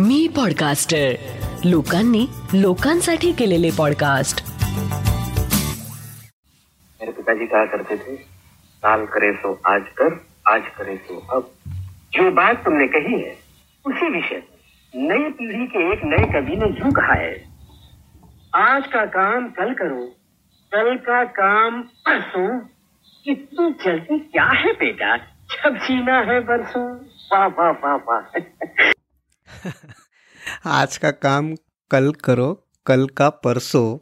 मी podcaster. लोकांनी लोकांसाठी केलेले पॉडकास्ट. मेरे पिताजी कहा करते थे काल करे सो, आज कर, आज करे सो, अब। जो बात तुमने कही है, उसी विषय नई पीढ़ी के एक नए कवि ने यूँ कहा है, आज का काम कल करो, कल का काम परसों। इतनी जल्दी क्या है बेटा? जब जीना है बरसों। वाह वाह वाह वाह। आज का काम कल करो कल का परसो।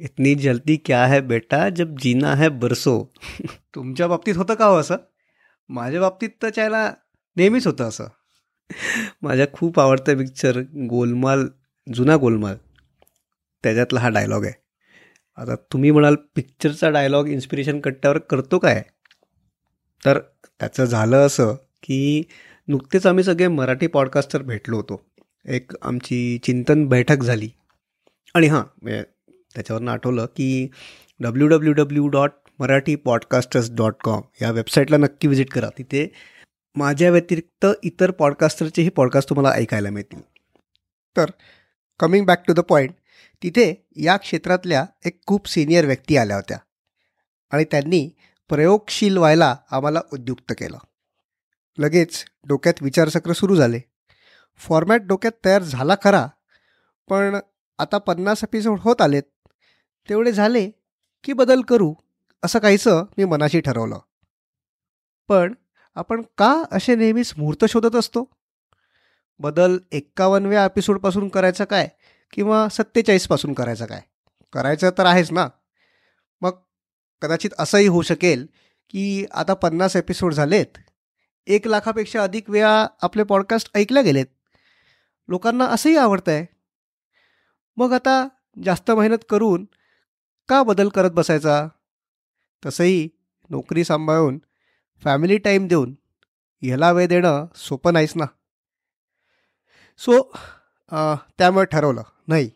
इतनी जल्दी क्या है बेटा जब जीना है बरसो? तुमच्या बाबतीत होतं का हो असं? माझ्या बाबतीत तर त्याला नेहमीच होतं असं. माझ्या खूप आवडतं पिक्चर गोलमाल जुना गोलमाल. त्याच्यातला हा डायलॉग आहे. आता तुम्ही म्हणाल पिक्चरचा डायलॉग इन्स्पिरेशन कट्ट्यावर करतो काय? तर त्याचं झालं असं की नुकतेच आम्ही सगळे मराठी पॉडकास्टर भेटलो होतो. एक आमची चिंतन बैठक झाली. आणि हां म्हणजे त्याच्यावरनं आठवलं की W W W dot Marathi podcasters dot com या वेबसाईटला नक्की व्हिजिट करा. तिथे माझ्या व्यतिरिक्त इतर पॉडकास्टरचेही पॉडकास्ट तुम्हाला ऐकायला मिळतील. तर coming back to the point तिथे या क्षेत्रातल्या एक खूप सिनियर व्यक्ती आल्या होत्या. आणि त्यांनी प्रयोगशील व्हायला आम्हाला उद्युक्त केलं. लगेच डोक्यात विचारचक्र सुरू झाले. फॉर्मॅट डोक्यात तयार झाला खरा पण आता पन्नास एपिसोड होत आलेत. तेवढे झाले की बदल करू असं काहीचं मी मनाशी ठरवलं. पण आपण का असे नेहमीच मुहूर्त शोधत असतो? बदल एक्कावनव्या एपिसोडपासून करायचा काय? किंवा सत्तेचाळीसपासून करायचा काय? करायचं तर आहेच ना. मग कदाचित असंही होऊ शकेल की आता पन्नास एपिसोड झालेत एक लाखापेक्षा अधिक वेळा आपले पॉडकास्ट ऐकल्या गेलेत. लोकांना असंही आवडतं आहे मग आता जास्त मेहनत करून का बदल करत बसायचा? तसंही नोकरी सांभाळून फॅमिली टाईम देऊन ह्याला वेळ देणं सोपं नाहीच ना. सो त्यामुळे ठरवलं नाही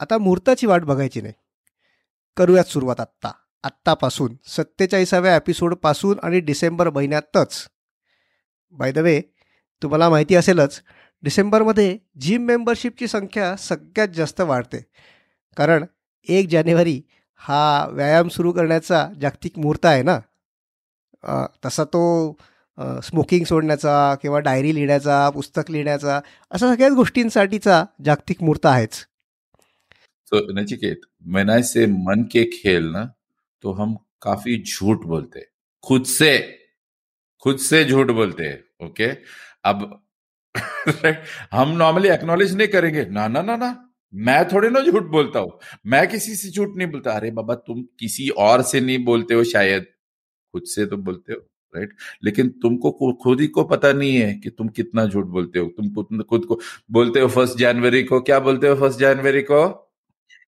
आता मुहूर्ताची वाट बघायची नाही. करूयात सुरुवात आत्ता. आत्तापासून सत्तेचाळीसाव्या एपिसोडपासून आणि डिसेंबर महिन्यातच. बाय द वे तुम्हाला माहिती असेलच डिसेंबरमध्ये जिम मेंबरशिपची संख्या सगळ्यात जास्त वाढते. कारण एक जानेवारी हा व्यायाम सुरू करण्याचा जागतिक मुहूर्त आहे ना? तसा तो स्मोकिंग सोडण्याचा किंवा डायरी लिहिण्याचा पुस्तक लिहिण्याचा अशा सगळ्याच गोष्टींसाठीचा जागतिक मुहूर्त आहेच. तो नचिकेत मैंने से मन के खेल ना तो हम काफी झूठ बोलते. खुद से. खुद से झूठ बोलते हैं ओके? अब हम नॉर्मली एक्नोलेज नहीं करेंगे। ना ना ना ना। मैं थोड़े ना झूठ बोलता हूँ। मैं किसी से झूठ नहीं बोलता। अरे बाबा तुम किसी और से नहीं बोलते हो शायद। खुद से तो बोलते हो राइट लेकिन तुमको खुद ही को पता नहीं है कि तुम कितना झूठ बोलते हो। तुम खुद को बोलते हो फ़र्स्ट जनवरी को। क्या बोलते हो फ़र्स्ट जनवरी को?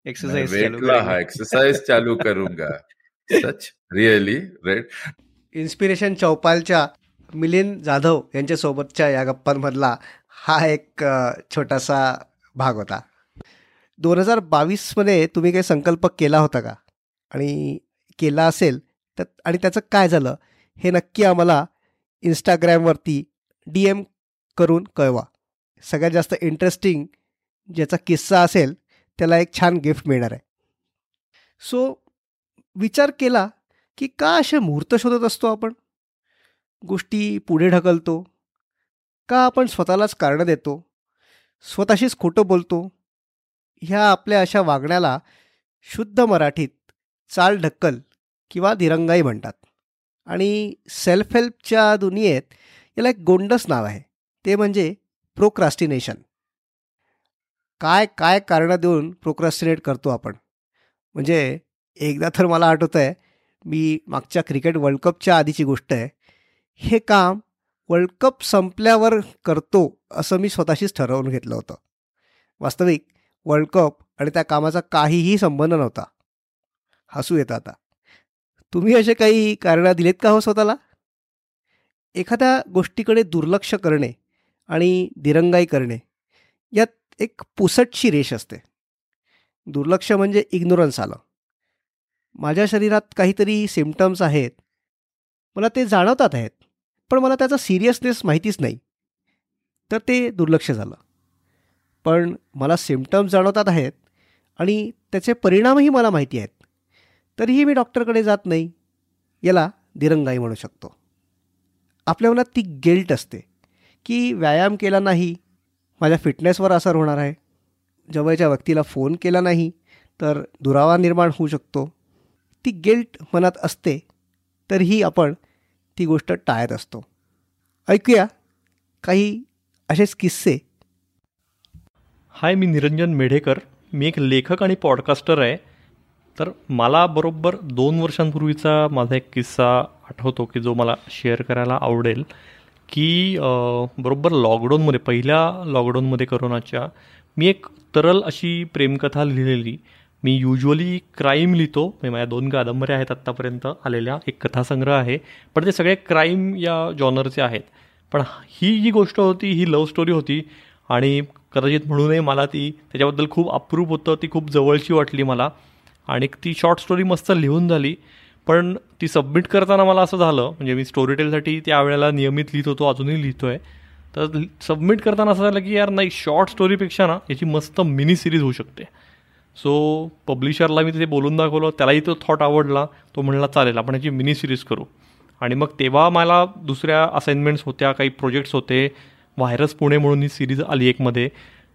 एक्सरसाइज एक्सरसाइज चालू करूँगा। सच? रियली राइट इन्स्पिरेशन चौपालच्या मिलिंद जाधव यांच्यासोबतच्या या गप्पांमधला हा एक छोटासा भाग होता. दोन हजार बावीसमध्ये तुम्ही काही संकल्प केला होता का? आणि केला असेल तर आणि त्याचं काय झालं हे नक्की आम्हाला इंस्टाग्रॅमवरती डी एम करून कळवा. सगळ्यात जास्त इंटरेस्टिंग ज्याचा किस्सा असेल त्याला एक छान गिफ्ट मिळणार आहे. सो विचार केला की का असे मुहूर्त शोधत असतो आपण? गोष्टी पुढे ढकलतो. का आपण स्वतःलाच कारणं देतो? स्वतःशीच खोटं बोलतो? ह्या आपल्या अशा वागण्याला शुद्ध मराठीत चाल ढक्कल किंवा दिरंगाई म्हणतात. आणि सेल्फ हेल्पच्या दुनियेत याला एक गोंडस नाव आहे. ते म्हणजे प्रोक्रास्टिनेशन काय काय कारणं देऊन प्रोक्रास्टिनेट करतो आपण? म्हणजे एकदा तर मला आठवतं आहे मी मागच्या क्रिकेट वर्ल्ड कपच्या आधीची गोष्ट आहे. हे काम वर्ल्ड कप संपल्यावर करतो असं मी स्वतःशीच ठरवून घेतलं होतं. वास्तविक वर्ल्ड कप आणि त्या कामाचा काहीही संबंध नव्हता. हसू येतं आता. तुम्ही असे काही कारणं दिलेत का हो स्वतःला? एखाद्या गोष्टीकडे दुर्लक्ष करणे आणि दिरंगाई करणे यात एक पुसटशी रेष असते. दुर्लक्ष म्हणजे इग्नोरन्स आलं. माझ्या शरीरात काहीतरी सिमटम्स आहेत. मला ते जाणवतात आहेत पण मला त्याचा सिरियसनेस माहितीच नाही. तर ते दुर्लक्ष झालं. पण मला सिमटम्स जाणवतात आहेत आणि त्याचे परिणामही मला माहिती आहेत. तरीही मी डॉक्टरकडे जात नाही. याला दिरंगाई म्हणू शकतो. आपल्या मनात ती गिल्ट असते की व्यायाम केला नाही माझ्या फिटनेसवर असर होणार आहे. जवळच्या व्यक्तीला फोन केला नाही तर दुरावा निर्माण होऊ शकतो. ती गिल्ट मनात असते तरीही आपण ती गोष्ट टाळत असतो. ऐकूया काही असेच किस्से. हाय मी निरंजन मेढेकर. मी एक लेखक आणि पॉडकास्टर आहे. तर मला बरोबर दोन वर्षांपूर्वीचा माझा एक किस्सा आठवतो की जो मला शेअर करायला आवडेल की बरोबर लॉकडाऊनमध्ये पहिल्या लॉकडाऊनमध्ये करोनाच्या मी एक तरल अशी प्रेमकथा लिहिलेली मी युजली क्राईम लिहितो. म्हणजे माझ्या दोन कादंबऱ्या आहेत आत्तापर्यंत आलेल्या. एक कथासंग्रह आहे. पण ते सगळे क्राईम या जॉनरचे आहेत. पण ही जी गोष्ट होती ही लव्ह स्टोरी होती आणि कदाचित म्हणूनही मला ती त्याच्याबद्दल खूप अप्रूप होतं ती खूप जवळची वाटली मला. आणि ती शॉर्ट स्टोरी मस्त लिहून झाली. पण ती सबमिट करताना मला असं झालं म्हणजे मी स्टोरी टेलसाठी त्यावेळेला नियमित लिहित होतो अजूनही लिहितो आहे तर सबमिट करताना असं झालं की यार नाही शॉर्ट स्टोरीपेक्षा ना याची मस्त मिनी सिरीज होऊ शकते. सो पब्लिशरला मी ते बोलून दाखवलं त्यालाही तो थॉट आवडला. तो म्हणला चालेल आपण याची मिनी सिरीज करू. आणि मग तेव्हा मला दुसऱ्या असाइनमेंट्स होत्या काही प्रोजेक्ट्स होते. व्हायरस पुणे म्हणून ही सिरीज आली एकमध्ये.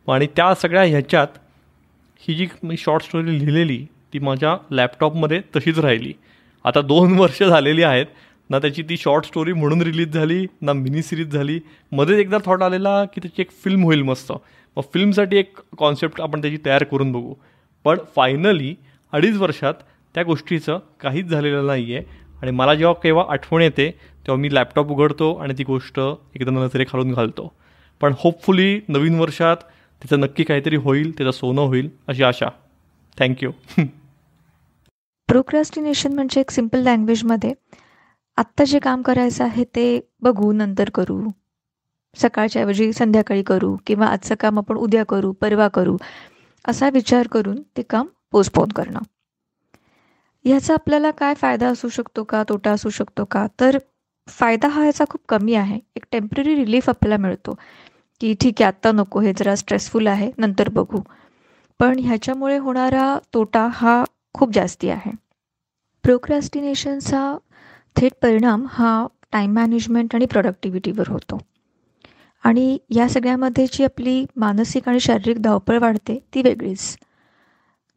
आणि त्या सगळ्या ह्याच्यात ही जी मी शॉर्ट स्टोरी लिहिलेली ती माझ्या लॅपटॉपमध्ये तशीच राहिली. आता दोन वर्ष झालेली आहेत. ना त्याची ती शॉर्ट स्टोरी म्हणून रिलीज झाली ना मिनी सिरीज झाली. मध्येच एकदा थॉट आलेला की त्याची एक फिल्म होईल मस्त. मग फिल्मसाठी एक कॉन्सेप्ट आपण त्याची तयार करून बघू. पण फायनली अडीच वर्षात त्या गोष्टीचं काहीच झालेलं नाही आहे आणि मला जेव्हा केव्हा आठवण येते तेव्हा मी लॅपटॉप उघडतो आणि ती गोष्ट एकदा नजरेखालून घालतो. पण होपफुली नवीन वर्षात त्याचं नक्की काहीतरी होईल त्याचं सोनं होईल अशी आशा. थँक्यू प्रोक्रॅस्टिनेशन म्हणजे एक सिंपल लँग्वेजमध्ये आत्ता जे काम करायचं आहे ते बघू नंतर करू. सकाळच्या ऐवजी संध्याकाळी करू किंवा आजचं काम आपण उद्या करू परवा करू. असा विचार करून ते काम पोस्टपोन करणं. ह्याचा आपल्याला काय फायदा असू शकतो का? तोटा असू शकतो का? तर फायदा हा ह्याचा खूप कमी आहे. एक टेंपररी रिलीफ आपल्याला मिळतो की ठीक आहे आत्ता नको हे जरा स्ट्रेसफुल आहे नंतर बघू. पण ह्याच्यामुळे होणारा तोटा हा खूप जास्ती आहे. प्रोक्रॅस्टिनेशनचा थेट परिणाम हा टाईम मॅनेजमेंट आणि प्रोडक्टिव्हिटीवर होतो. आणि या सगळ्यामध्ये जी आपली मानसिक आणि शारीरिक धावपळ वाढते ती वेगळीच.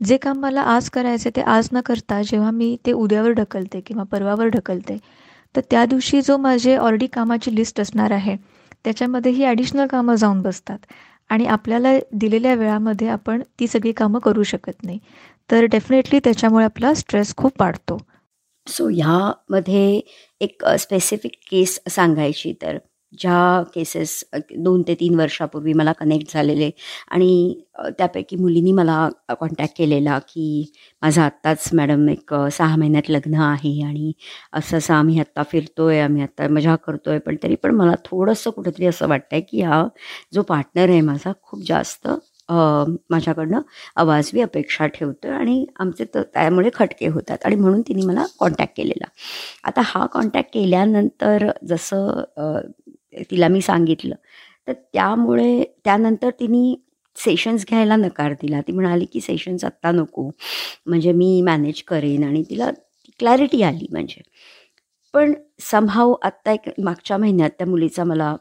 जे काम मला आज करायचं ते आज न करता जेव्हा मी ते उद्यावर ढकलते किंवा परवावर ढकलते तर त्या दिवशी जो माझे ऑलरेडी कामाची लिस्ट असणार आहे त्याच्यामध्ये ही ॲडिशनल कामं जाऊन बसतात. आणि आपल्याला दिलेल्या वेळामध्ये आपण ती सगळी कामं करू शकत नाही. तर डेफिनेटली त्याच्यामुळे आपला स्ट्रेस खूप वाढतो. सो ह्यामध्ये एक स्पेसिफिक केस सांगायची तर ज्या केसेस दोन ते तीन वर्षापूर्वी मला कनेक्ट झालेले आणि त्यापैकी मुलींनी मला कॉन्टॅक्ट केलेला की माझं आत्ताच मॅडम एक सहा महिन्यात लग्न आहे आणि असं असं आम्ही आत्ता फिरतो आहे आम्ही आत्ता मजा करतो आहे पण तरी पण मला थोडंसं कुठंतरी असं वाटतं आहे की हा जो पार्टनर आहे माझा खूप जास्त माझ्याकडनं अवाजवी अपेक्षा ठेवतो आणि आमचे तर त्यामुळे खटके होतात आणि म्हणून तिने मला कॉन्टॅक्ट केलेला. आता हा कॉन्टॅक्ट केल्यानंतर जसं तिला मी सांगितलं. तर त्यामुळे त्यानंतर तिने सेशन्स घ्यायला नकार दिला. ती म्हणाली की सेशन्स आत्ता नको. म्हणजे मी मॅनेज करेन. आणि तिला क्लॅरिटी आली म्हणजे. पण समहाव आत्ता एक मागच्या महिन्यात त्या मुलीचा मला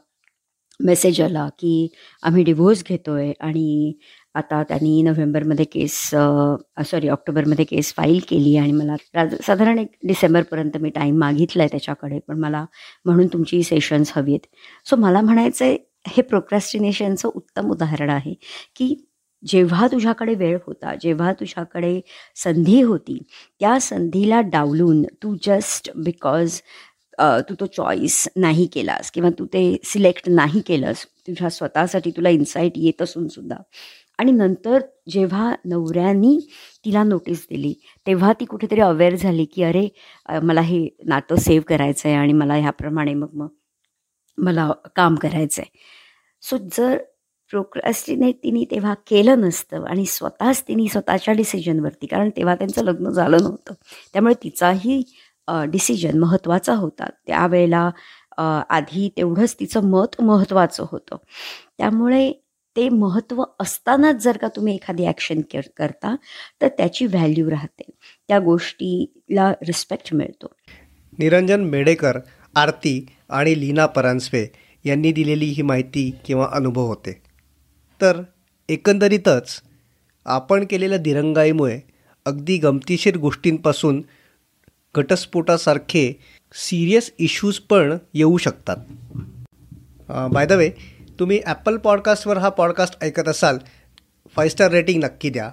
मेसेज आला की आम्ही डिवोर्स घेतो आहे आणि आता त्यांनी नोव्हेंबरमध्ये केस सॉरी ऑक्टोबरमध्ये केस फाईल केली आणि मला साधारण एक डिसेंबरपर्यंत मी टाईम मागितला आहे त्याच्याकडे पण मला म्हणून तुमची सेशन्स हवी आहेत सो मला म्हणायचं आहे हे प्रोक्रॅस्टिनेशनचं उत्तम उदाहरण आहे की जेव्हा तुझ्याकडे वेळ होता जेव्हा तुझ्याकडे संधी होती त्या संधीला डावलून तू जस्ट बिकॉज तू तो चॉईस नाही केलास किंवा तू ते सिलेक्ट नाही केलंस तुझ्या स्वतःसाठी तुला इन्साईट येत असून सुद्धा आणि नंतर जेव्हा नवऱ्यानी तिला नोटीस दिली तेव्हा ती कुठेतरी अवेअर झाली की अरे मला हे नातं सेव्ह करायचं आहे आणि मला ह्याप्रमाणे मग मग मला काम करायचं आहे सो जर प्रोक्रॅस्टिनेट तिने तेव्हा केलं नसतं आणि स्वतःच तिने स्वतःच्या डिसिजनवरती कारण तेव्हा त्यांचं लग्न झालं नव्हतं त्यामुळे तिचाही डिसिजन महत्त्वाचा होता. त्यावेळेला आधी तेवढंच तिचं मत महत्त्वाचं होतं. त्यामुळे ते महत्त्व असतानाच जर का तुम्ही एखादी ॲक्शन करता तर त्याची व्हॅल्यू राहते. त्या गोष्टीला रिस्पेक्ट मिळतो. निरंजन मेडेकर आरती आणि लीना परांजपे यांनी दिलेली ही माहिती किंवा अनुभव होते. तर एकंदरीतच आपण केलेल्या दिरंगाईमुळे अगदी गमतीशीर गोष्टींपासून घटस्फोटासारखे सिरियस इश्यूज पण येऊ शकतात. बाय द वे तुम्ही ॲपल पॉडकास्टवर हा पॉडकास्ट ऐकत असाल फाय स्टार रेटिंग नक्की द्या.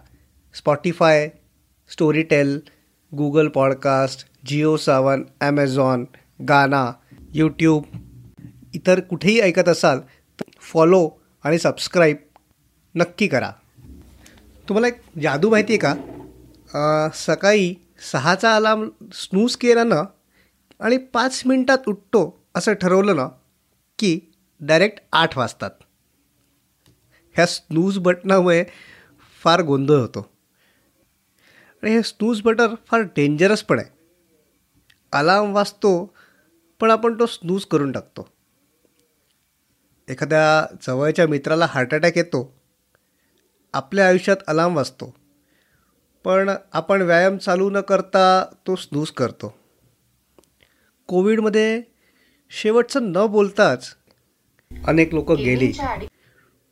Spotify Storytel Google podcast Jio Saavn Amazon Gaana YouTube इतर कुठेही ऐकत असाल तर फॉलो आणि सबस्क्राईब नक्की करा. तुम्हाला एक जादू माहिती आहे का? सकाळी सहाचा अलार्म स्नूज केला ना आणि पाच मिनटात उठतो असं ठरवलं ना की डायरेक्ट आठ वाजतात. ह्या स्नूज बटनामुळे फार गोंधळ होतो. आणि हे स्नूज बटन फार डेंजरस पण आहे. अलार्म वाजतो पण आपण तो स्नूज करून टाकतो. एखाद्या जवळच्या मित्राला हार्ट अटॅक येतो. आपल्या आयुष्यात अलार्म वाजतो. पण आपण व्यायाम चालू न करता तो स्नूज करतो. कोविडमध्ये शेवटचं न बोलताच अनेक लोक गेली.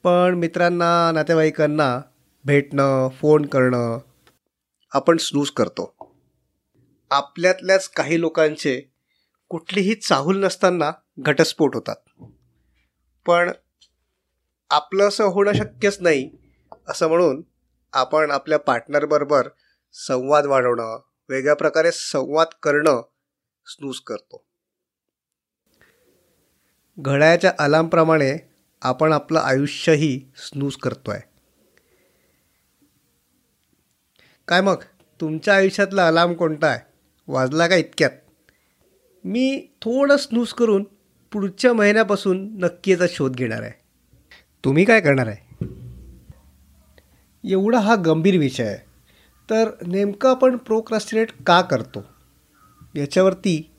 पण मित्रांना नातेवाईकांना भेटणं फोन करणं आपण स्नूज करतो. आपल्यातल्याच काही लोकांचे कुठलीही चाहूल नसताना घटस्फोट होतात. पण आपलं असं होणं शक्यच नाही असं म्हणून आपण आपल्या पार्टनरबरोबर संवाद वाढवणं वेगळ्या प्रकारे संवाद करणं स्नूज करतो. घड्याच्या अलार्मप्रमाणे आपण आपलं आयुष्यही स्नूज करतो आहे काय मग? तुमच्या आयुष्यातला अलाम कोणता आहे? वाजला का इतक्यात? मी थोडं स्नूज करून पुढच्या महिन्यापासून नक्की याचा शोध घेणार आहे. तुम्ही काय करणार आहे? एवढा हा गंभीर विषय आहे. तर नेमकं आपण प्रोक्रॅस्टिनेट का करतो? याच्यावरती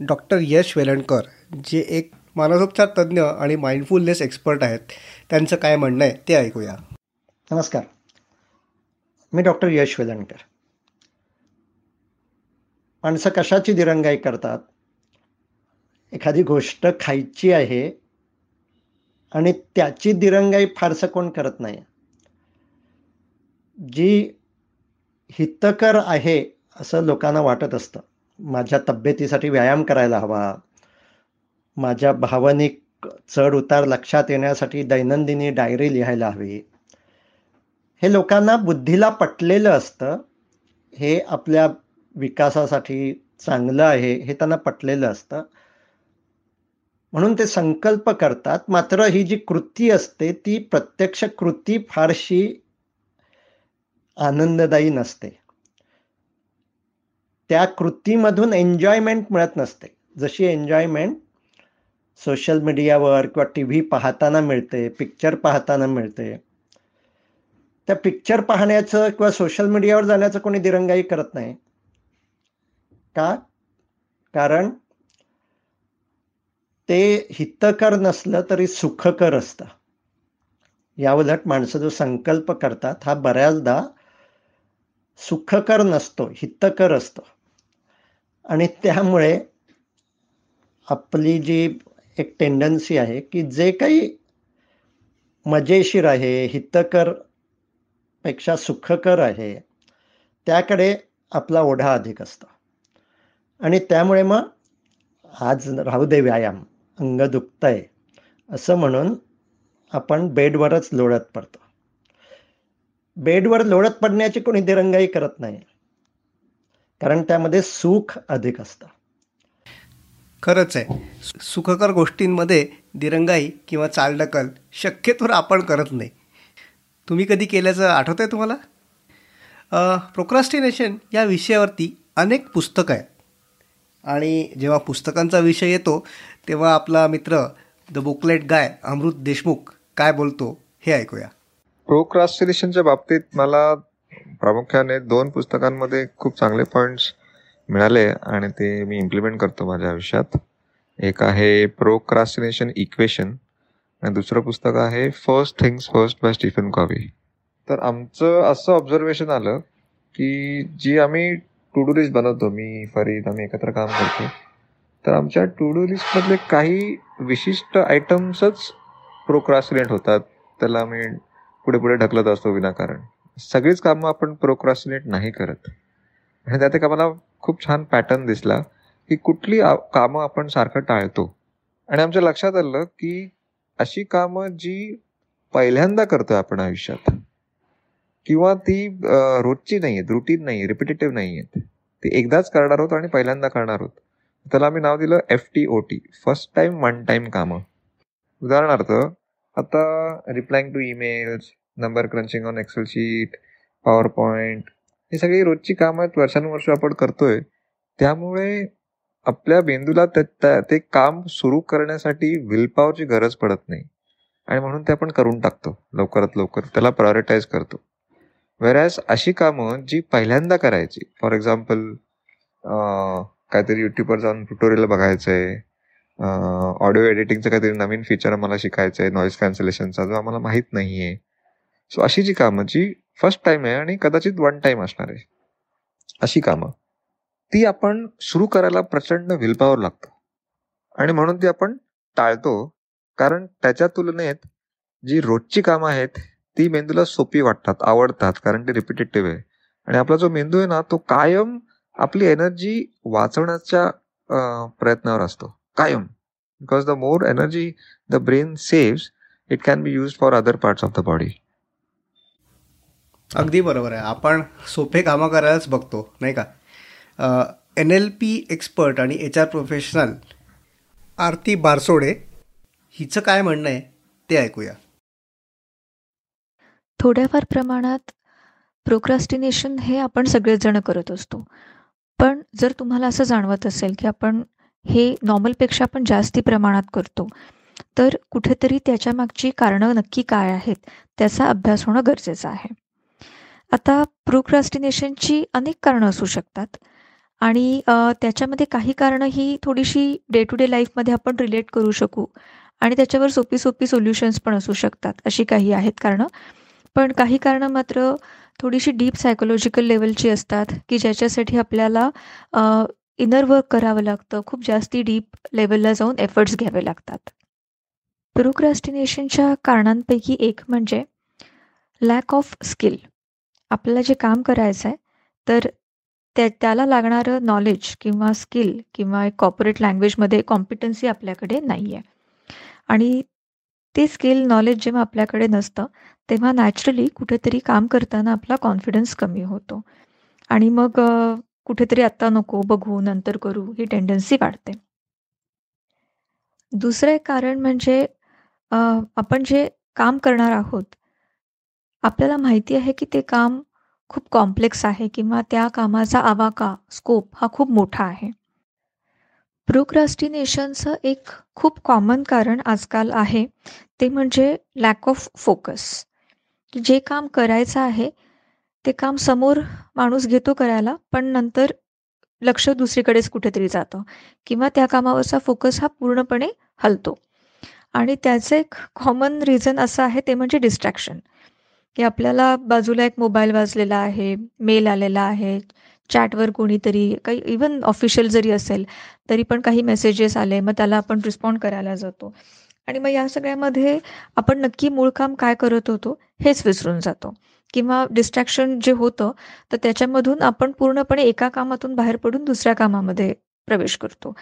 डॉक्टर यश वेलणकर जे एक मानसोपचार तज्ज्ञ आणि माइंडफुलनेस एक्सपर्ट आहेत. त्यांचं काय म्हणणं आहे ते ऐकूया. नमस्कार. मी डॉक्टर यश वेलणकर. माणसं कशाची दिरंगाई करतात? एखादी गोष्ट खायची आहे आणि त्याची दिरंगाई फारसं कोण करत नाही. जी हितकर आहे असं लोकांना वाटत असतं. माझ्या तब्येतीसाठी व्यायाम करायला हवा. माझ्या भावनिक चढ उतार लक्षात येण्यासाठी दैनंदिनी डायरी लिहायला हवी. हे लोकांना बुद्धीला पटलेलं असतं. हे आपल्या विकासासाठी चांगलं आहे हे त्यांना पटलेलं असतं. म्हणून ते संकल्प करतात. मात्र ही जी कृती असते ती प्रत्यक्ष कृती फारशी आनंददायी नसते. त्या कृतीमधून एन्जॉयमेंट मिळत नसते. जशी एन्जॉयमेंट सोशल मीडियावर किंवा टी व्ही पाहताना मिळते पिक्चर पाहताना मिळते. त्या पिक्चर पाहण्याचं किंवा सोशल मीडियावर जाण्याचं कोणी दिरंगाई करत नाही. का? कारण ते हितकर नसलं तरी सुखकर असतं. याउलट माणसं जो संकल्प करतात हा बऱ्याचदा सुखकर नसतो हितकर असतो. आणि त्यामुळे आपली जी एक टेंडन्सी आहे की जे काही मजेशीर आहे हितकरपेक्षा सुखकर आहे त्याकडे आपला ओढा अधिक असतो. आणि त्यामुळे मग आज राहू दे व्यायाम अंग दुखतंय असं म्हणून आपण बेडवरच लोळत पडतो. बेडवर लोळत पडण्याची कोणी दिरंगाई करत नाही. कारण त्यामध्ये सुख अधिक असतं. खरंच आहे. सुखकर गोष्टींमध्ये दिरंगाई किंवा चालढकल शक्यतोवर आपण करत नाही. तुम्ही कधी केल्याचं आठवत आहे तुम्हाला प्रोक्रास्टिनेशन या विषयावरती अनेक पुस्तकं आहेत. आणि जेव्हा पुस्तकांचा विषय येतो तेव्हा आपला मित्र the booklet guy Amrut Deshmukh काय बोलतो हे ऐकूया. प्रोक्रास्टिनेशनच्या बाबतीत मला प्रामुख्याने दोन पुस्तकांमध्ये खूप चांगले पॉईंट्स मिळाले आणि ते मी इम्प्लिमेंट करतो माझ्या आयुष्यात. एक आहे प्रोक्रास्टिनेशन इक्वेशन आणि दुसरं पुस्तक आहे first things first by Stephen Covey तर आमचं असं ऑब्झर्वेशन आलं की जी आम्ही टू डू लिस्ट बनवतो मी फरीद आम्ही एकत्र काम करतो तर आमच्या टू डू लिस्टमधले काही विशिष्ट आयटम्सच प्रोक्रास्टिनेट होतात. त्याला आम्ही पुढे पुढे ढकलत असतो विनाकारण. सगळीच कामं आपण प्रोक्रास्टिनेट नाही करत. आणि त्यात एक आम्हाला खूप छान पॅटर्न दिसला की कुठली कामं आपण सारखं टाळतो. आणि आमच्या लक्षात आलं की अशी कामं जी पहिल्यांदा करतोय आपण आयुष्यात किंवा ती रोजची नाही आहेत रुटीन नाही रिपिटेटिव्ह नाही आहेत ती एकदाच करणार आहोत आणि पहिल्यांदा करणार आहोत. त्याला आम्ही नाव दिलं F T O T first time one time कामं. उदाहरणार्थ आता replying to emails number crunching on Excel sheet power point ही सगळी रोजची कामं आहेत वर्षानुवर्ष आपण करतोय. त्यामुळे आपल्या बेंदूला ते काम सुरू करण्यासाठी विलपॉवरची गरज पडत नाही. आणि म्हणून ते आपण करून टाकतो लवकरात लवकर. त्याला प्रायोरिटाईज करतो. वेरॅज अशी कामं जी पहिल्यांदा करायची फॉर एक्झाम्पल काहीतरी युट्यूबवर जाऊन ट्युटोरियल बघायचं आहे ऑडिओ एडिटिंगचं काहीतरी नवीन फीचर आम्हाला शिकायचं आहे नॉईज कॅन्सलेशनचा जो आम्हाला माहीत नाही आहे सो अशी जी कामं जी फर्स्ट टाइम आहे आणि कदाचित वन टाइम असणार आहे. अशी कामं. ती आपण सुरू करायला प्रचंड विलपावर लागतो. आणि म्हणून ती आपण टाळतो. कारण त्याच्या तुलनेत जी रोजची कामं आहेत ती मेंदूला सोपी वाटतात आवडतात कारण ती रिपिटेटिव्ह आहे. आणि आपला जो मेंदू आहे ना तो कायम आपली एनर्जी वाचवण्याच्या प्रयत्नावर असतो. कायम. Because the more energy the brain saves it can be use for other parts of the body अगदी बरोबर आहे. आपण सोपे कामं करायलाच बघतो नाही का? एन एल पी एक्सपर्ट आणि H R professional Aarti Barsode हिचं काय म्हणणं आहे ते ऐकूया. थोड्याफार प्रमाणात प्रोक्रास्टिनेशन हे आपण सगळेजण करत असतो. पण जर तुम्हाला असं जाणवत असेल की आपण हे नॉर्मलपेक्षा पण जास्ती प्रमाणात करतो तर कुठेतरी त्याच्या मागची कारणं नक्की काय आहेत त्याचा अभ्यास होणं गरजेचं आहे. आता प्रोक्रास्टिनेशनची अनेक कारणं असू शकतात. आणि त्याच्यामध्ये काही कारणं ही थोडीशी डे टू डे लाईफमध्ये आपण रिलेट करू शकू. आणि त्याच्यावर सोपी सोपी सोल्युशन्स पण असू शकतात अशी काही आहेत कारणं. पण काही कारणं मात्र थोडीशी डीप सायकोलॉजिकल लेवलची असतात की ज्याच्यासाठी आपल्याला इनर वर्क करावं लागतं. खूप जास्ती डीप लेवलला जाऊन एफर्ट्स घ्यावे लागतात. प्रोक्रास्टिनेशनच्या कारणांपैकी एक म्हणजे लॅक ऑफ स्किल आपल्याला जे काम करायचं आहे तर त्या त्याला लागणारं नॉलेज किंवा स्किल किंवा एक कॉपरेट लँग्वेजमध्ये कॉम्पिटन्सी आपल्याकडे नाही आहे आणि ते स्किल नॉलेज जेव्हा आपल्याकडे नसतं तेव्हा नॅचरली कुठेतरी काम करताना आपला कॉन्फिडन्स कमी होतो. आणि मग कुठेतरी आत्ता नको बघू नंतर करू ही टेंडन्सी वाढते. दुसरं एक कारण म्हणजे आपण जे काम करणार आहोत आपल्याला माहिती आहे की ते काम खूप कॉम्प्लेक्स आहे किंवा त्या कामाचा आवाका स्कोप हा खूप मोठा आहे. प्रोक्रास्टिनेशनचं एक खूप कॉमन कारण आजकाल आहे ते म्हणजे लॅक ऑफ फोकस जे काम करायचं आहे ते काम समोर माणूस घेतो करायला पण नंतर लक्ष दुसरीकडेच कुठेतरी जातं किंवा त्या कामावरचा फोकस हा पूर्णपणे हलतो. आणि त्याचं एक कॉमन रिझन असं आहे ते म्हणजे डिस्ट्रॅक्शन की आपल्याला बाजूला एक मोबाईल वाजलेला आहे मेल आलेला आहे चॅटवर कोणीतरी काही इवन ऑफिशियल जरी असेल तरी पण काही मेसेजेस आले मग त्याला आपण रिस्पॉन्ड करायला जातो. आणि मग या सगळ्यामध्ये आपण नक्की मूळ काम काय करत होतो हेच विसरून जातो. किंवा डिस्ट्रॅक्शन जे होतं तर त्याच्यामधून आपण पूर्णपणे एका कामातून बाहेर पडून दुसऱ्या कामामध्ये प्रवेश करतो.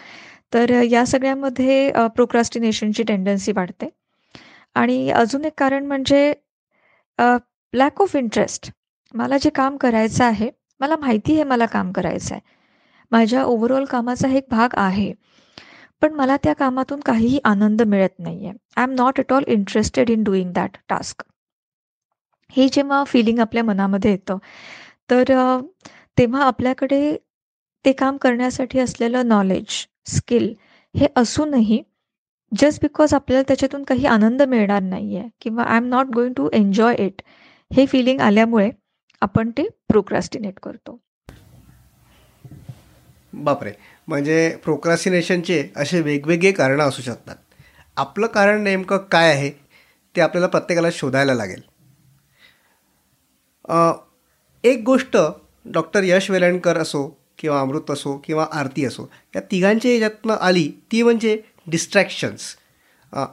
तर या सगळ्यामध्ये प्रोक्रास्टिनेशनची टेंडन्सी वाढते. आणि अजून एक कारण म्हणजे लॅक ऑफ इंटरेस्ट मला जे काम करायचं आहे मला माहिती आहे मला काम करायचं आहे. माझ्या ओव्हरऑल कामाचा एक भाग आहे. पण मला त्या कामातून काहीही आनंद मिळत नाही आहे I am not at all interested in doing that task हे जेव्हा फिलिंग आपल्या मनामध्ये येतं तर तेव्हा आपल्याकडे ते काम करण्यासाठी असलेलं नॉलेज स्किल हे असूनही जस्ट बिकॉज आपल्याला त्याच्यातून काही आनंद मिळणार नाही आहे किंवा I am not going to enjoy it हे फिलिंग आल्यामुळे आपण ते प्रोक्रास्टिनेट करतो. बापरे. म्हणजे प्रोक्रास्टिनेशनचे असे वेगवेगळे कारणं असू शकतात. आपलं कारण नेमकं काय आहे ते आपल्याला प्रत्येकाला शोधायला लागेल. एक गोष्ट डॉक्टर यश वेलणकर असो किंवा अमृत असो किंवा आरती असो या तिघांच्या याच्यातनं आली ती म्हणजे डिस्ट्रॅक्शन्स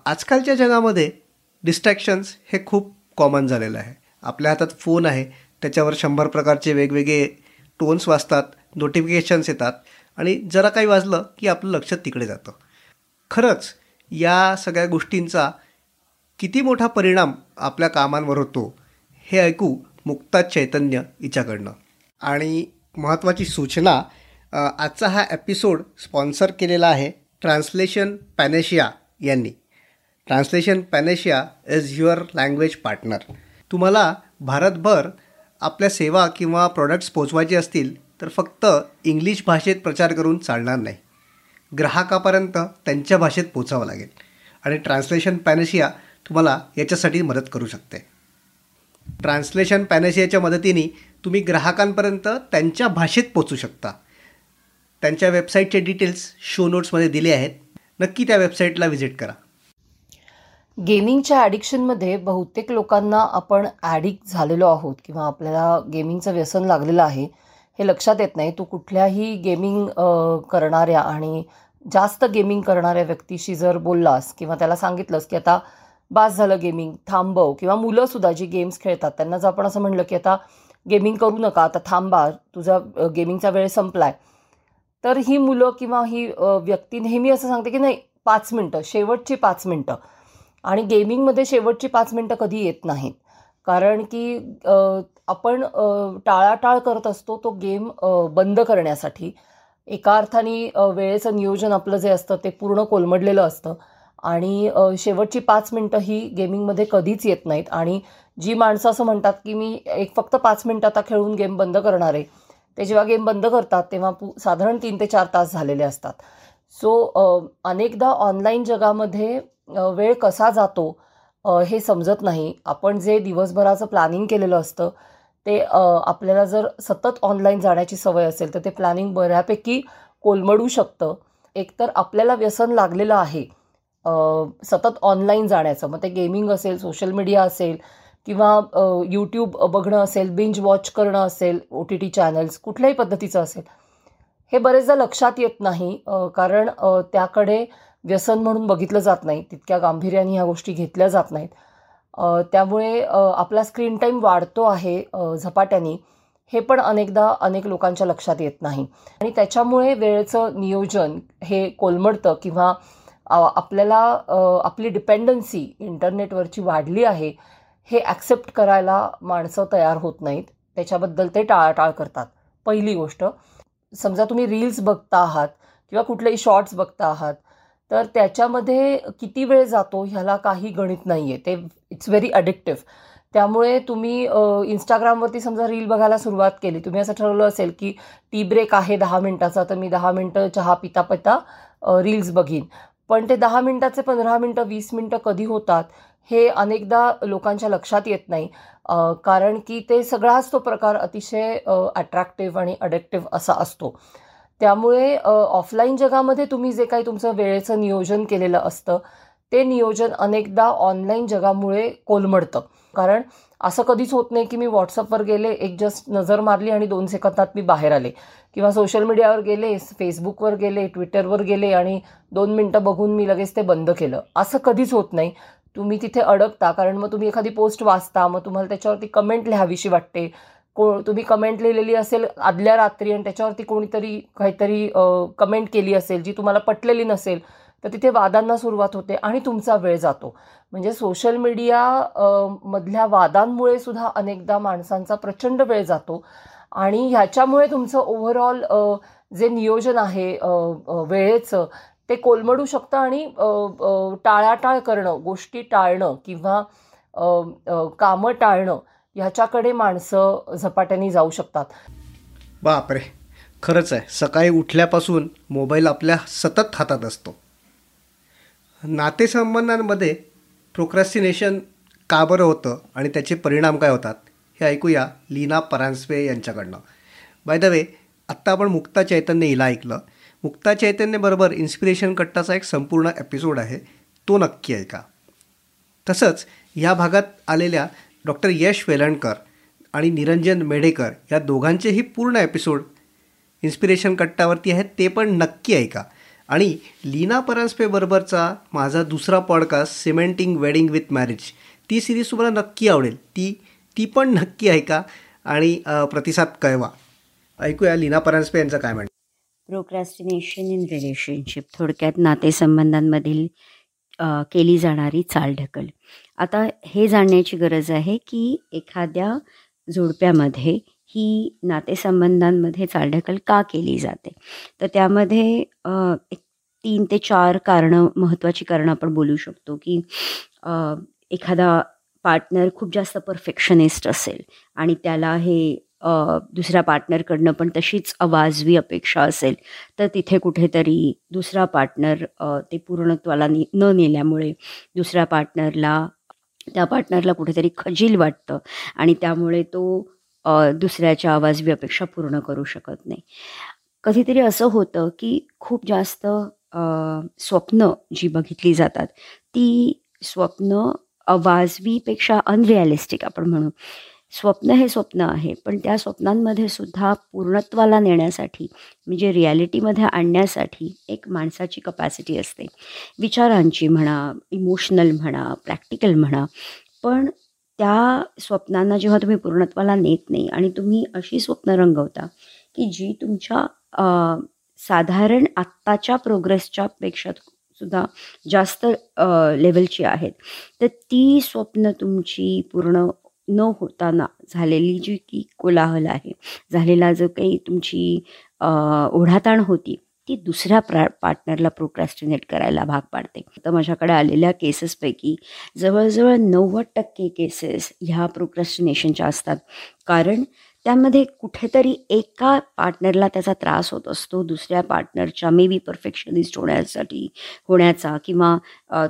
आजकालच्या जगामध्ये डिस्ट्रॅक्शन्स हे खूप कॉमन झालेलं आहे. आपल्या हातात फोन आहे त्याच्यावर शंभर प्रकारचे वेगवेगळे टोन्स वाजतात नोटिफिकेशन्स येतात आणि जरा काही वाजलं की आपलं लक्ष तिकडे जातं. खरंच या सगळ्या गोष्टींचा किती मोठा परिणाम आपल्या कामांवर होतो हे ऐकू मुक्ता चैतन्य हिच्याकडनं. आणि महत्त्वाची सूचना आजचा हा एपिसोड स्पॉन्सर केलेला आहे ट्रान्सलेशन पॅनेशिया यांनी. Translation Panacea is your language partner तुम्हाला भारतभर आपल्या सेवा किंवा प्रॉडक्ट्स पोचवायचे असतील तर फक्त इंग्लिश भाषेत प्रचार करून चालणार नाही. ग्राहकापर्यंत त्यांच्या भाषेत पोचावं लागेल. आणि ट्रान्सलेशन पॅनेशिया तुम्हाला याच्यासाठी मदत करू शकते. ट्रान्सलेशन पॅनेशियाच्या मदतीने तुम्ही ग्राहकांपर्यंत त्यांच्या भाषेत पोचू शकता. त्यांच्या वेबसाईटचे डिटेल्स शो नोट्समध्ये दिले आहेत. नक्की त्या वेबसाईटला व्हिजिट करा. गेमिंगच्या ॲडिक्शनमध्ये बहुतेक लोकांना आपण ॲडिक्ट झालेलो आहोत किंवा आपल्याला गेमिंगचं व्यसन लागलेलं आहे हे लक्षात येत नाही. तू कुठल्याही गेमिंग करणाऱ्या आणि जास्त गेमिंग करणाऱ्या व्यक्तीशी जर बोललास किंवा त्याला सांगितलंस की आता बास झालं गेमिंग थांबव किंवा मुलंसुद्धा जी गेम्स खेळतात त्यांना जर आपण असं म्हणलं की आता गेमिंग करू नका आता थांबा तुझा गेमिंगचा वेळ संपलाय. तर ही मुलं किंवा ही व्यक्ती नेहमी असं सांगते की नाही पाच मिनटं शेवटची पाच मिनटं. आणि गेमिंगमध्ये शेवटची पाच मिनटं कधी येत नाहीत. कारण की आपण टाळाटाळ करत असतो तो गेम बंद करण्यासाठी. एका अर्थाने वेळेचं नियोजन आपलं जे असतं ते पूर्ण कोलमडलेलं असतं. आणि शेवटची पाच मिनटं ही गेमिंगमध्ये कधीच येत नाहीत. आणि जी माणसं असं म्हणतात की मी एक फक्त पाच मिनटं आता खेळून गेम बंद करणार आहे ते जेव्हा गेम बंद करतात तेव्हा पू साधारण तीन ते चार तास झालेले असतात. सो अनेकदा ऑनलाईन जगामध्ये वेळ कसा जातो हे समजत नाही. आपण जे दिवसभराचं प्लॅनिंग केलेलं असतं ते आपल्याला जर सतत ऑनलाईन जाण्याची सवय असेल तर ते प्लॅनिंग बऱ्यापैकी कोलमडू शकतं. एकतर आपल्याला व्यसन लागलेलं आहे सतत ऑनलाईन जाण्याचं. मग ते गेमिंग असेल सोशल मीडिया असेल किंवा यूट्यूब बघणं असेल बिंज वॉच करणं असेल ओ टी टी चॅनल्स कुठल्याही पद्धतीचं असेल हे बरेचदा लक्षात येत नाही कारण त्याकडे व्यसन म्हणून बघितलं जात नाही तितक्या गांभीर्याने ह्या गोष्टी घेतल्या जात नाहीत. त्यामुळे आपला स्क्रीन टाईम वाढतो आहे झपाट्याने हे पण अनेकदा अनेक लोकांच्या लक्षात येत नाही. आणि त्याच्यामुळे वेळेचं नियोजन हे कोलमडतं किंवा आपल्याला आपली डिपेंडन्सी इंटरनेटवरची वाढली आहे हे ॲक्सेप्ट करायला माणसं तयार होत नाहीत. त्याच्याबद्दल ते टाळाटाळ करतात. पहिली गोष्ट समजा तुम्ही रील्स बघता आहात किंवा कुठलेही शॉर्ट्स बघता आहात तर त्याच्यामध्ये किती वेळ जातो ह्याला काही गणित नाही आहे ते इट्स व्हेरी अडिक्टिव्ह त्यामुळे तुम्ही इंस्टाग्रामवरती समजा रील बघायला सुरुवात केली तुम्ही असं ठरवलं असेल की टी ब्रेक आहे दहा मिनटाचा तर मी दहा मिनटं चहा पिता पिता रील्स बघीन. पण ते दहा मिनटाचे पंधरा मिनटं वीस मिनटं कधी होतात? हे अनेकदा लोकांच्या लक्षात येत नाही. कारण की ते सगळाच तो प्रकार अतिशय अट्रॅक्टिव्ह आणि अडेक्टिव्ह असा असतो. त्यामुळे ऑफलाईन जगामध्ये तुम्ही जे काही तुमचं वेळेचं नियोजन केलेलं असतं ते नियोजन अनेकदा ऑनलाईन जगामुळे कोलमडतं. कारण असं कधीच होत नाही की मी व्हॉट्सअपवर गेले एक जस्ट नजर मारली आणि दोन सेकंदात मी बाहेर आले. किंवा सोशल मीडियावर गेले फेसबुकवर गेले ट्विटरवर गेले आणि दोन मिनटं बघून मी लगेच ते बंद केलं. असं कधीच होत नाही. तुम्ही तिथे अडकता कारण मग तुम्ही एखादी पोस्ट वाचता मग तुम्हाला त्याच्यावरती कमेंट लिहावीशी वाटते. को तुम्ही कमेंट लिहिलेली असेल आदल्या रात्री आणि त्याच्यावरती कोणीतरी काहीतरी कमेंट केली असेल जी तुम्हाला पटलेली नसेल तर तिथे वादांना सुरुवात होते आणि तुमचा वेळ जातो. म्हणजे सोशल मीडिया मधल्या वादांमुळे सुद्धा अनेकदा माणसांचा प्रचंड वेळ जातो. आणि ह्याच्यामुळे तुमचं ओव्हरऑल जे नियोजन आहे वेळेचं ते कोलमडू शकतं आणि टाळाटाळ करणं गोष्टी टाळणं किंवा कामं टाळणं ह्याच्याकडे माणसं झपाट्याने जाऊ शकतात. बापरे! खरंच आहे. सकाळी उठल्यापासून मोबाईल आपल्या सतत हातात असतो. नातेसंबंधांमध्ये प्रोक्रॅस्टिनेशन का बरं होतं आणि त्याचे परिणाम काय होतात हे ऐकूया लीना परांजपे यांच्याकडनं. बाय द वे आत्ता आपण मुक्ता चैतन्य हिला ऐकलं. मुक्ता चैतन्यबरोबर इन्स्पिरेशन कट्टाचा एक संपूर्ण एपिसोड आहे. तो नक्की ऐका. तसंच या भागात आलेल्या डॉक्टर यश वेलणकर आणि निरंजन मेढेकर या दोघांचेही पूर्ण एपिसोड इन्स्पिरेशन कट्टावरती आहेत ते पण नक्की ऐका. आणि लीना परांजपेबरोबरचा माझा दुसरा podcast cementing wedding with marriage ती सिरीज तुम्हाला नक्की आवडेल. ती ती पण नक्की ऐका आणि प्रतिसाद कळवा. ऐकूया लीना परांजपे यांचं काय म्हणणं प्रोक्रॅस्टिनेशन इन रिलेशनशिप थोडक्यात नातेसंबंधांमधील केली जाणारी चालढकल. आता हे जाणण्याची गरज आहे की एखाद्या जोडप्यामध्ये ही नातेसंबंधांमध्ये चालढकल का केली जाते? तर त्यामध्ये एक तीन ते चार कारणं महत्त्वाची कारणं आपण बोलू शकतो की एखादा पार्टनर खूप जास्त परफेक्शनिस्ट असेल आणि त्याला हे दुसऱ्या पार्टनरकडनं पण तशीच अवाजवी अपेक्षा असेल तर तिथे कुठेतरी दुसरा पार्टनर ते पूर्णत्वाला ने न नेल्यामुळे दुसऱ्या पार्टनरला त्या पार्टनरला कुठेतरी खजील वाटतं आणि त्यामुळे तो दुसऱ्याच्या आवाजवी अपेक्षा पूर्ण करू शकत नाही. कधीतरी असं होतं की खूप जास्त स्वप्न जी बघितली जातात ती स्वप्न अवाजवीपेक्षा अनरिॲलिस्टिक आपण म्हणू. स्वप्न हे स्वप्न आहे. पण त्या स्वप्नांमध्ये सुद्धा पूर्णत्वाला नेण्यासाठी म्हणजे रियालिटीमध्ये आणण्यासाठी एक माणसाची कपॅसिटी असते. विचारांची म्हणा इमोशनल म्हणा प्रॅक्टिकल म्हणा पण त्या स्वप्नांना जेव्हा तुम्ही पूर्णत्वाला नेत नाही आणि तुम्ही अशी स्वप्न रंगवता की जी तुमच्या साधारण आत्ताच्या प्रोग्रेसच्या पेक्षा सुद्धा जास्त लेवलची आहेत तर ती स्वप्न तुमची पूर्ण न होताना झालेली जी की कोलाहल आहे झालेला जो काही तुमची ओढाताण होती ती दुसऱ्या प्रा पार्टनरला प्रोक्रॅस्टिनेट करायला भाग पाडते. तर माझ्याकडे आलेल्या केसेसपैकी जवळजवळ नव्वद टक्के केसेस ह्या प्रोक्रॅस्टिनेशनच्या असतात. कारण त्यामध्ये कुठेतरी एका पार्टनरला त्याचा त्रास होत असतो दुसऱ्या पार्टनरच्या मे बी परफेक्शनिस्ट होण्यासाठी होण्याचा किंवा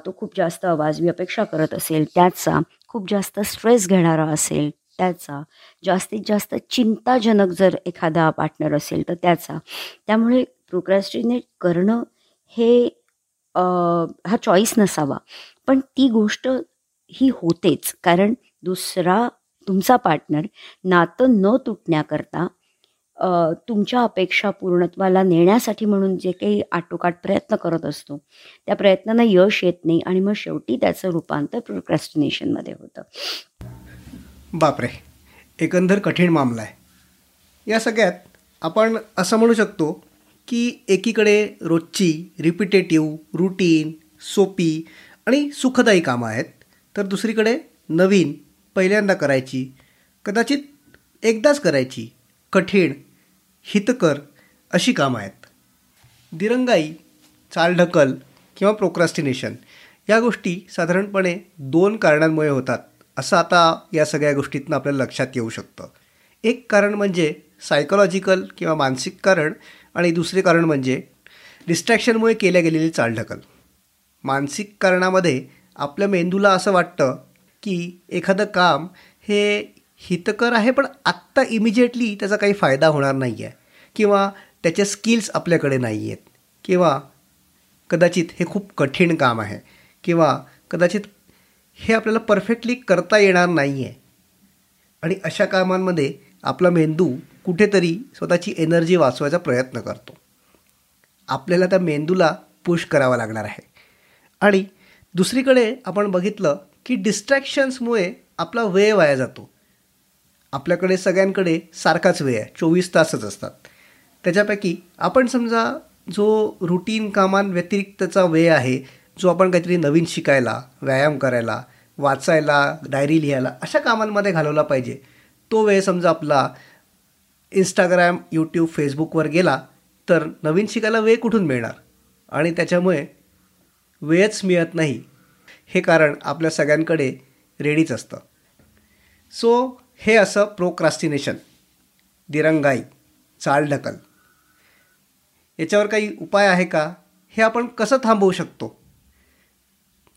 तो खूप जास्त अवाजवी अपेक्षा करत असेल त्याचा खूप जास्त स्ट्रेस घेणारा असेल त्याचा. जास्तीत जास्त चिंताजनक जर एखादा पार्टनर असेल तर त्याचा. त्यामुळे प्रोक्रॅस्टिनेट करणं हे हा चॉईस नसावा. पण ती गोष्ट ही होतेच. कारण दुसरा तुमचा पार्टनर नातं न तुटण्याकरता तुमच्या अपेक्षा पूर्णत्वाला नेण्यासाठी म्हणून जे काही आटोकाट प्रयत्न करत असतो त्या प्रयत्नांना यश येत नाही आणि मग शेवटी त्याचं रूपांतर प्रोक्रॅस्टिनेशनमध्ये होतं. बापरे एकंदर कठीण मामला आहे. या सगळ्यात आपण असं म्हणू शकतो की एकीकडे रोजची रिपिटेटिव्ह रुटीन सोपी आणि सुखदायी कामं आहेत तर दुसरीकडे नवीन पहिल्यांदा करायची कदाचित एकदाच करायची कठीण हितकर अशी कामं आहेत. दिरंगाई चालढकल किंवा प्रोक्रास्टिनेशन या गोष्टी साधारणपणे दोन कारणांमुळे होतात असं आता या सगळ्या गोष्टीतनं आपल्याला लक्षात येऊ शकतं. एक कारण म्हणजे सायकोलॉजिकल किंवा मानसिक कारण आणि दुसरे कारण म्हणजे डिस्ट्रॅक्शनमुळे केल्या गेलेली चालढकल. मानसिक कारणामध्ये आपल्या मेंदूला असं वाटतं की एखादं काम हे हितकर आहे पण आत्ता इमिजिएटली त्याचा काही फायदा होणार नाही आहे किंवा त्याचे स्किल्स आपल्याकडे नाही आहेत किंवा कदाचित हे खूप कठीण काम आहे. किंवा कदाचित हे आपल्याला परफेक्टली करता येणार नाही आहे आणि अशा कामांमध्ये आपला मेंदू कुठेतरी स्वतःची एनर्जी वाचवायचा प्रयत्न करतो. आपल्याला त्या मेंदूला पुश करावा लागणार आहे. आणि दुसरीकडे आपण बघितलं की डिस्ट्रॅक्शन्समुळे आपला वेळ वाया जातो. आपल्याकडे सगळ्यांकडे सारखाच वेळ आहे. चोवीस तासच असतात. त्याच्यापैकी आपण समजा जो रुटीन कामांव्यतिरिक्तचा वेळ आहे जो आपण काहीतरी नवीन शिकायला व्यायाम करायला वाचायला डायरी लिहायला अशा कामांमध्ये घालवला पाहिजे. तो वेळ समजा आपला इंस्टाग्राम यूट्यूब फेसबुकवर गेला तर नवीन शिकायला वेळ कुठून मिळणार? आणि त्याच्यामुळे वेळच मिळत नाही. हे कारण आपल्या सगळ्यांकडे रेडीच असतं. सो हे असं प्रोक्रास्टिनेशन दिरंगाई चालढकल. याच्यावर काही उपाय आहे का? हे आपण कसं थांबवू शकतो?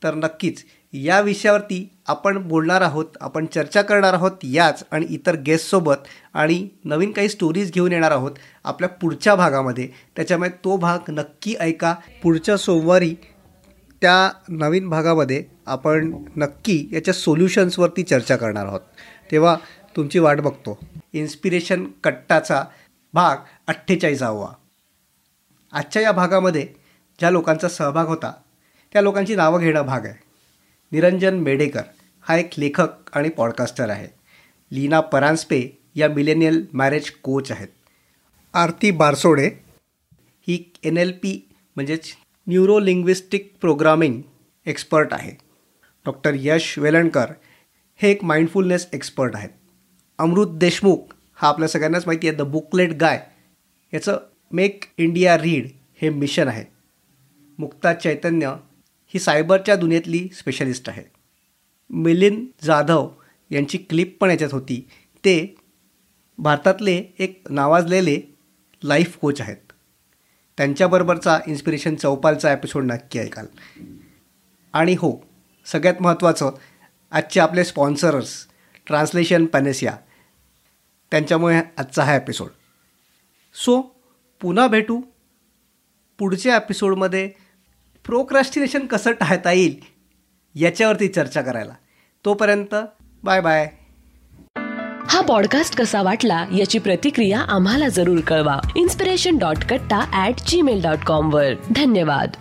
तर नक्कीच या विषयावरती आपण बोलणार आहोत आपण चर्चा करणार आहोत याच आणि इतर गेस्टसोबत आणि नवीन काही स्टोरीज घेऊन येणार आहोत आपल्या पुढच्या भागामध्ये. त्याच्यामुळे तो भाग नक्की ऐका. पुढच्या सोमवारी त्या नवीन भागामध्ये आपण नक्की याच्या सोल्युशन्सवरती चर्चा करणार आहोत. तेव्हा तुमची वाट बघतो. इन्स्पिरेशन कट्टाचा भाग अठ्ठेचाळीसावा आजच्या या भागामध्ये ज्या लोकांचा सहभाग होता त्या लोकांची नावं घेणं भाग आहे. निरंजन मेडेकर हा एक लेखक आणि पॉडकास्टर आहे. लीना परांजपे या मिलेनियल मॅरेज कोच आहेत. आरती बारसोडे ही एन एल पी म्हणजेच न्यूरो लिंग्विस्टिक प्रोग्रामिंग एक्सपर्ट आहे. डॉक्टर यश वेलणकर हे एक माइंडफुलनेस एक्सपर्ट आहेत. अमृत देशमुख हा आपल्या सगळ्यांनाच माहिती आहे द बुकलेट गाय याचं मेक इंडिया रीड हे मिशन आहे. मुक्ता चैतन्य ही सायबरच्या दुनियेतली स्पेशलिस्ट आहे. मिलिंद जाधव यांची क्लिप पण याच्यात होती. ते भारतातले एक नावाजलेले लाईफ कोच आहेत. त्यांच्याबरोबरचा इन्स्पिरेशन चौपालचा एपिसोड नक्की ऐकाल. आणि हो सगळ्यात महत्त्वाचं आजचे आपले स्पॉन्सर्स ट्रान्सलेशन पॅनेसिया. त्यांच्यामुळे आजचा हा एपिसोड सो पुन्हा भेटू. पुढच्या एपिसोडमध्ये प्रोक्रॅस्टिनेशन कसं टाळता येईल याच्यावरती चर्चा करायला. तोपर्यंत बाय बाय हा पॉडकास्ट कसा वाटला याची प्रतिक्रिया आम्हाला जरूर कळवा. Inspiration dot Katta at Gmail dot कॉमवर धन्यवाद.